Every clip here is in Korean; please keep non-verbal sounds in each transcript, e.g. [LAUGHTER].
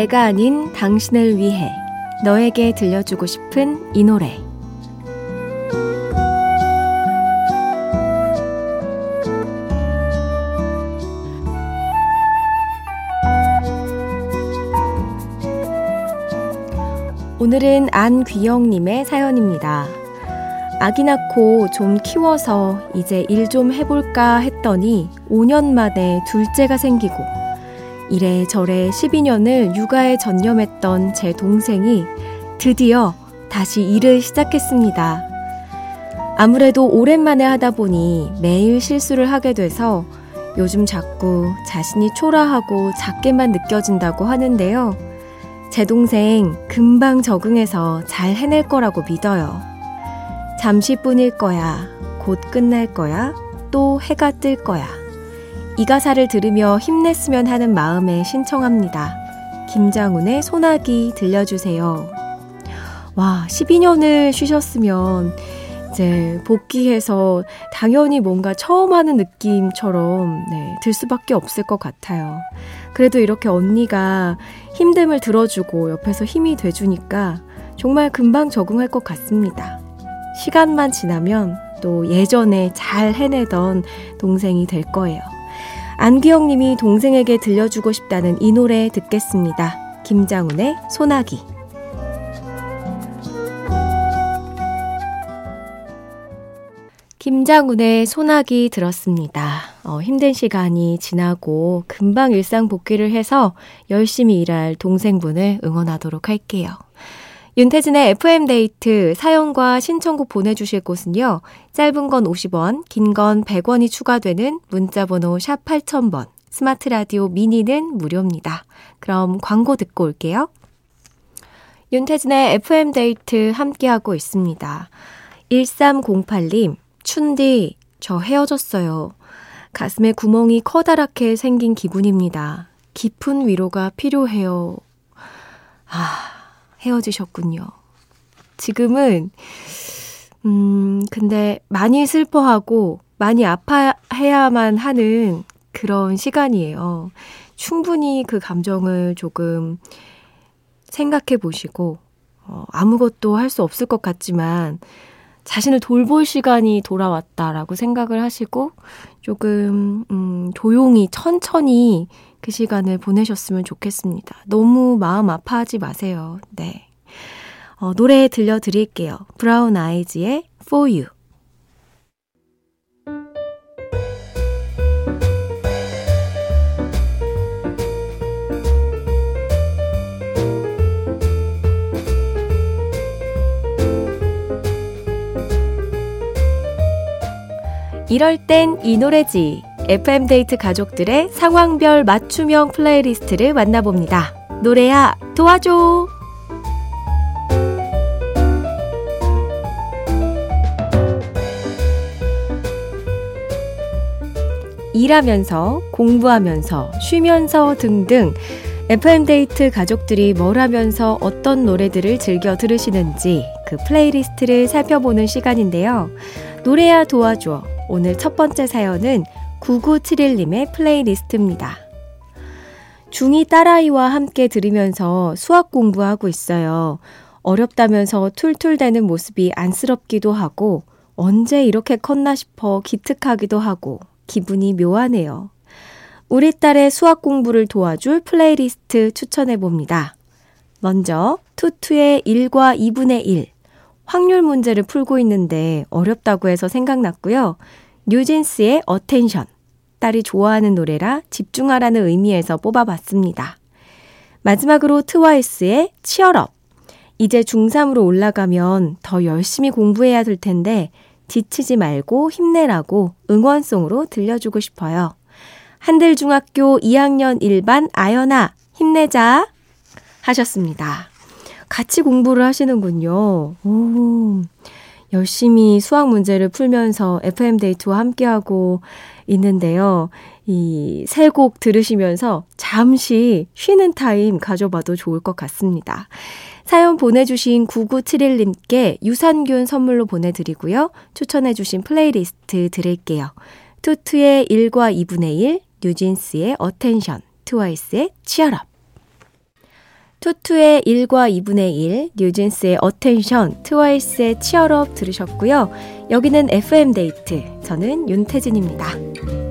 내가 아닌 당신을 위해 너에게 들려주고 싶은 이 노래 오늘은 안귀영님의 사연입니다. 아기 낳고 좀 키워서 이제 일 좀 해볼까 했더니 5년 만에 둘째가 생기고 이래저래 12년을 육아에 전념했던 제 동생이 드디어 다시 일을 시작했습니다. 아무래도 오랜만에 하다 보니 매일 실수를 하게 돼서 요즘 자꾸 자신이 초라하고 작게만 느껴진다고 하는데요. 제 동생 금방 적응해서 잘 해낼 거라고 믿어요. 잠시뿐일 거야. 곧 끝날 거야. 또 해가 뜰 거야. 이 가사를 들으며 힘냈으면 하는 마음에 신청합니다. 김장훈의 소나기 들려주세요. 와, 12년을 쉬셨으면 이제 복귀해서 당연히 뭔가 처음 하는 느낌처럼 네, 들 수밖에 없을 것 같아요. 그래도 이렇게 언니가 힘듦을 들어주고 옆에서 힘이 돼주니까 정말 금방 적응할 것 같습니다. 시간만 지나면 또 예전에 잘 해내던 동생이 될 거예요. 안기영 님이 동생에게 들려주고 싶다는 이 노래 듣겠습니다. 김장훈의 소나기. 김장훈의 소나기 들었습니다. 어, 힘든 시간이 지나고 금방 일상 복귀를 해서 열심히 일할 동생분을 응원하도록 할게요. 윤태진의 FM데이트 사연과 신청곡 보내주실 곳은요. 짧은 건 50원, 긴 건 100원이 추가되는 문자번호 샵 8000번, 스마트 라디오 미니는 무료입니다. 그럼 광고 듣고 올게요. 윤태진의 FM데이트 함께하고 있습니다. 1308님, 춘디, 저 헤어졌어요. 가슴에 구멍이 커다랗게 생긴 기분입니다. 깊은 위로가 필요해요. 아, 헤어지셨군요. 지금은, 음, 근데 많이 슬퍼하고 많이 아파해야만 하는 그런 시간이에요. 충분히 그 감정을 조금 생각해 보시고, 어, 아무것도 할 수 없을 것 같지만, 자신을 돌볼 시간이 돌아왔다라고 생각을 하시고, 조금, 음, 조용히, 천천히 그 시간을 보내셨으면 좋겠습니다. 너무 마음 아파하지 마세요. 네. 어, 노래 들려드릴게요. 브라운 아이즈의 For You. 이럴 땐 이 노래지. FM데이트 가족들의 상황별 맞춤형 playlist를 만나봅니다. 노래야, 도와줘! 일하면서, 공부하면서, 쉬면서 등등 FM데이트 가족들이 뭘 하면서 어떤 노래들을 즐겨 들으시는지 그 playlist를 살펴보는 시간인데요. 노래야 도와줘. 오늘 첫 번째 사연은 9971님의 playlist입니다. 중2 딸아이와 함께 들으면서 수학 공부하고 있어요. 어렵다면서 툴툴대는 모습이 안쓰럽기도 하고 언제 이렇게 컸나 싶어 기특하기도 하고 기분이 묘하네요. 우리 딸의 수학 공부를 도와줄 플레이리스트 추천해 봅니다. 먼저 투투의 1과 2분의 1 확률 문제를 풀고 있는데 어렵다고 해서 생각났고요. 뉴진스의 Attention 딸이 좋아하는 노래라 집중하라는 의미에서 뽑아봤습니다. 마지막으로 트와이스의 Cheer Up 이제 중3으로 올라가면 더 열심히 공부해야 될 텐데 지치지 말고 힘내라고 응원송으로 들려주고 싶어요. 한들중학교 2학년 1반 아연아 힘내자 하셨습니다. 같이 공부를 하시는군요. 오, 열심히 수학 문제를 풀면서 FM데이트와 함께하고 있는데요. 이 세 곡 들으시면서 잠시 쉬는 타임 가져봐도 좋을 것 같습니다. 사연 보내주신 9971님께 유산균 선물로 보내드리고요. 추천해주신 플레이리스트 드릴게요. 투투의 1과 2분의 1, 뉴진스의 Attention, 트와이스의 Cheer Up. 투투의 1과 2분의 1, 뉴진스의 Attention, 트와이스의 Cheer Up 들으셨고요. 여기는 FM데이트. 저는 윤태진입니다.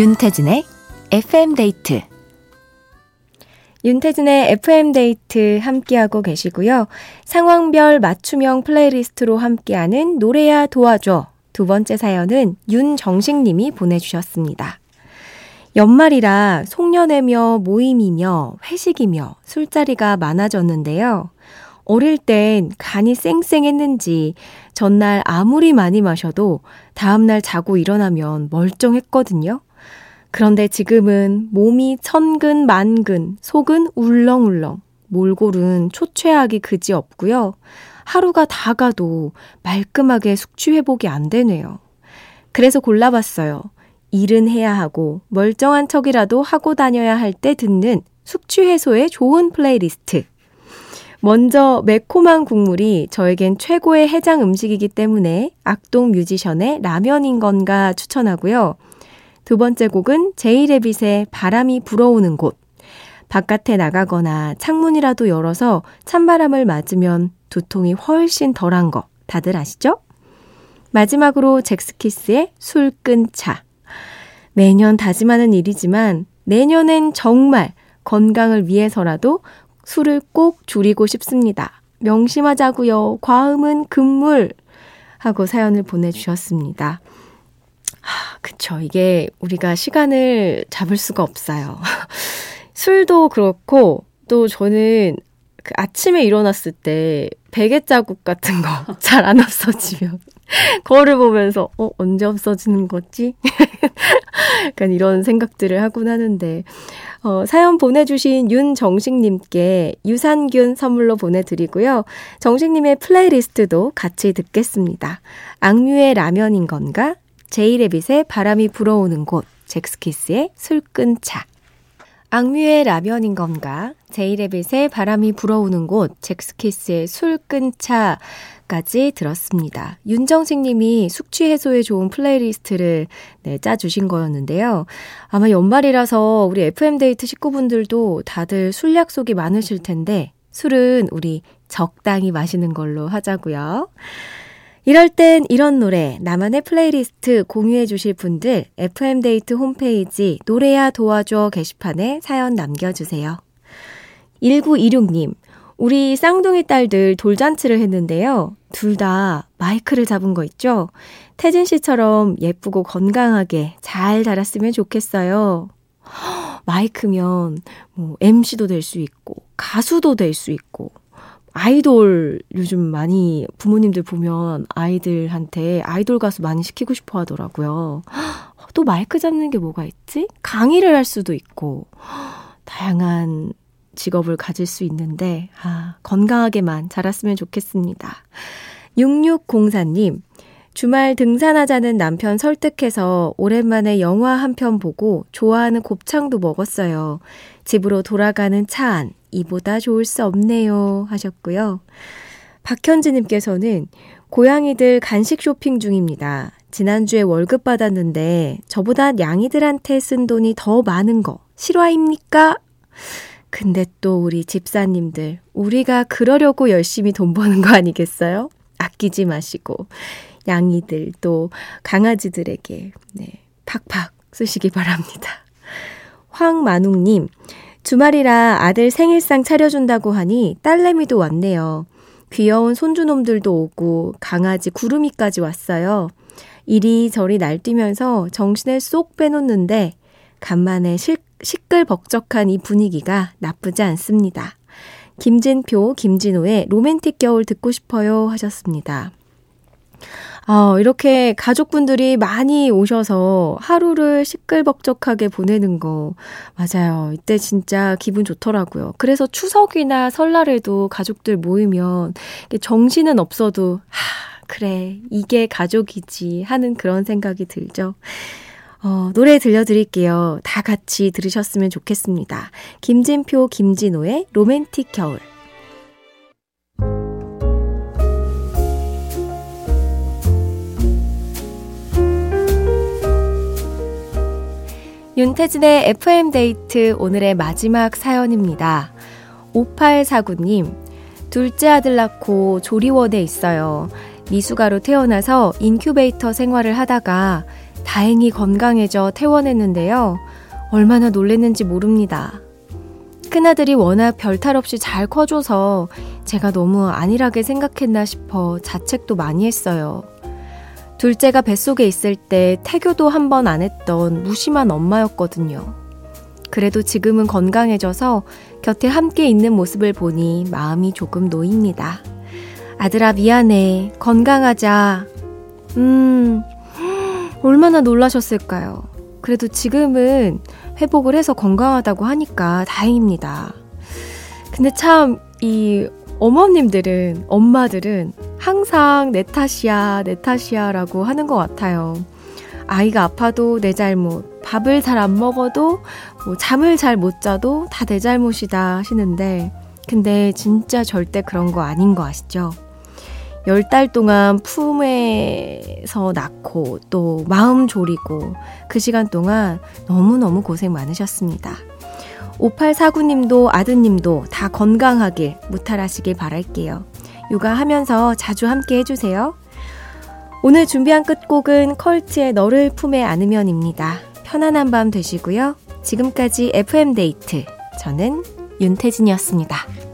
윤태진의 FM데이트 윤태진의 FM데이트 함께하고 계시고요. 상황별 맞춤형 플레이리스트로 함께하는 노래야 도와줘. 두 번째 사연은 윤정식 님이 보내주셨습니다. 연말이라 송년회며 모임이며 회식이며 술자리가 많아졌는데요. 어릴 땐 간이 쌩쌩했는지 전날 아무리 많이 마셔도 다음날 자고 일어나면 멀쩡했거든요. 그런데 지금은 몸이 천근 만근, 속은 울렁울렁, 몰골은 초췌하기 그지 없고요. 하루가 다 가도 말끔하게 숙취 회복이 안 되네요. 그래서 골라봤어요. 일은 해야 하고 멀쩡한 척이라도 하고 다녀야 할 때 듣는 숙취 해소에 좋은 플레이리스트. 먼저 매콤한 국물이 저에겐 최고의 해장 음식이기 때문에 악동 뮤지션의 라면인 건가 추천하고요. 두 번째 곡은 제이레빗의 바람이 불어오는 곳. 바깥에 나가거나 창문이라도 열어서 찬바람을 맞으면 두통이 훨씬 덜한 거 다들 아시죠? 마지막으로 잭스키스의 술 끈 차. 매년 다짐하는 일이지만 내년엔 정말 건강을 위해서라도 술을 꼭 줄이고 싶습니다. 명심하자고요. 과음은 금물. 하고 사연을 보내주셨습니다. 하, 그쵸. 이게 우리가 시간을 잡을 수가 없어요. [LAUGHS] 술도 그렇고, 또 저는 그 아침에 일어났을 때 베개 자국 같은 거 [LAUGHS] 잘 안 없어지면 [LAUGHS] 거울을 보면서 어 언제 없어지는 거지? 약간 이런 생각들을 하곤 하는데 어, 사연 보내주신 윤정식님께 유산균 선물로 보내드리고요. 정식님의 playlist도 같이 듣겠습니다. 악뮤의 라면인 건가? 제이레빗의 바람이 불어오는 곳, 젝스키스의 술끊자. 악뮤의 라면인 건가? 제이레빗의 바람이 불어오는 곳, 젝스키스의 술끊자까지 들었습니다. 윤정식 님이 숙취 해소에 좋은 playlist를 네, 짜주신 거였는데요. 아마 연말이라서 우리 FM데이트 식구분들도 다들 술 약속이 많으실 텐데, 술은 우리 적당히 마시는 걸로 하자고요. 이럴 땐 이런 노래, 나만의 플레이리스트 공유해 주실 분들 FM데이트 홈페이지 노래야 도와줘 게시판에 사연 남겨주세요. 1926님, 우리 쌍둥이 딸들 돌잔치를 했는데요. 둘 다 마이크를 잡은 거 있죠? 태진 씨처럼 예쁘고 건강하게 잘 자랐으면 좋겠어요. [GASPS] 마이크면 뭐 MC도 될 수 있고 가수도 될 수 있고 아이돌 요즘 많이 부모님들 보면 아이들한테 아이돌 가수 많이 시키고 싶어 하더라고요. 또 마이크 잡는 게 뭐가 있지? 강의를 할 수도 있고, 다양한 직업을 가질 수 있는데, 아, 건강하게만 자랐으면 좋겠습니다. 6604님, 주말 등산하자는 남편 설득해서 오랜만에 영화 한 편 보고 좋아하는 곱창도 먹었어요. 집으로 돌아가는 차 안, 이보다 좋을 수 없네요. 하셨고요. 박현지님께서는 고양이들 간식 쇼핑 중입니다. 지난주에 월급 받았는데 저보다 양이들한테 쓴 돈이 더 많은 거 실화입니까? 근데 또 우리 집사님들, 우리가 그러려고 열심히 돈 버는 거 아니겠어요? 아끼지 마시고, 양이들 또 강아지들에게, 네, 팍팍 쓰시기 바랍니다. 황만웅님, 주말이라 아들 생일상 차려준다고 하니 딸내미도 왔네요. 귀여운 손주놈들도 오고 강아지 구름이까지 왔어요. 이리저리 날뛰면서 정신을 쏙 빼놓는데 간만에 시, 시끌벅적한 이 분위기가 나쁘지 않습니다. 김진표, 김진호의 로맨틱 겨울 듣고 싶어요 하셨습니다. 아, 이렇게 가족분들이 많이 오셔서 하루를 시끌벅적하게 보내는 거, 맞아요. 이때 진짜 기분 좋더라고요. 그래서 추석이나 설날에도 가족들 모이면 정신은 없어도, 하, 그래, 이게 가족이지 하는 그런 생각이 들죠. 어, 노래 들려드릴게요. 다 같이 들으셨으면 좋겠습니다. 김진표, 김진호의 로맨틱 겨울. 윤태진의 FM데이트 오늘의 마지막 사연입니다. 5849님, 둘째 아들 낳고 조리원에 있어요. 미숙아로 태어나서 인큐베이터 생활을 하다가 다행히 건강해져 퇴원했는데요. 얼마나 놀랬는지 모릅니다. 큰아들이 워낙 별탈 없이 잘 커줘서 제가 너무 안일하게 생각했나 싶어 자책도 많이 했어요. 둘째가 뱃속에 있을 때 태교도 한 번 안 했던 무심한 엄마였거든요. 그래도 지금은 건강해져서 곁에 함께 있는 모습을 보니 마음이 조금 놓입니다. 아들아, 미안해. 건강하자. 음, 얼마나 놀라셨을까요? 그래도 지금은 회복을 해서 건강하다고 하니까 다행입니다. 근데 참, 이 어머님들은, 엄마들은 항상 내 탓이야, 내 탓이야 라고 하는 것 같아요. 아이가 아파도 내 잘못, 밥을 잘 안 먹어도, 뭐 잠을 잘 못 자도 다 내 잘못이다 하시는데, 근데 진짜 절대 그런 거 아닌 거 아시죠? 열달 동안 품에서 낳고 또 마음 졸이고 그 시간 동안 너무너무 고생 많으셨습니다. 5849님도 아드님도 다 건강하길 무탈하시길 바랄게요. 육아하면서 자주 함께 해주세요. 오늘 준비한 끝곡은 컬트의 너를 품에 안으면입니다. 편안한 밤 되시고요. 지금까지 FM데이트. 저는 윤태진이었습니다.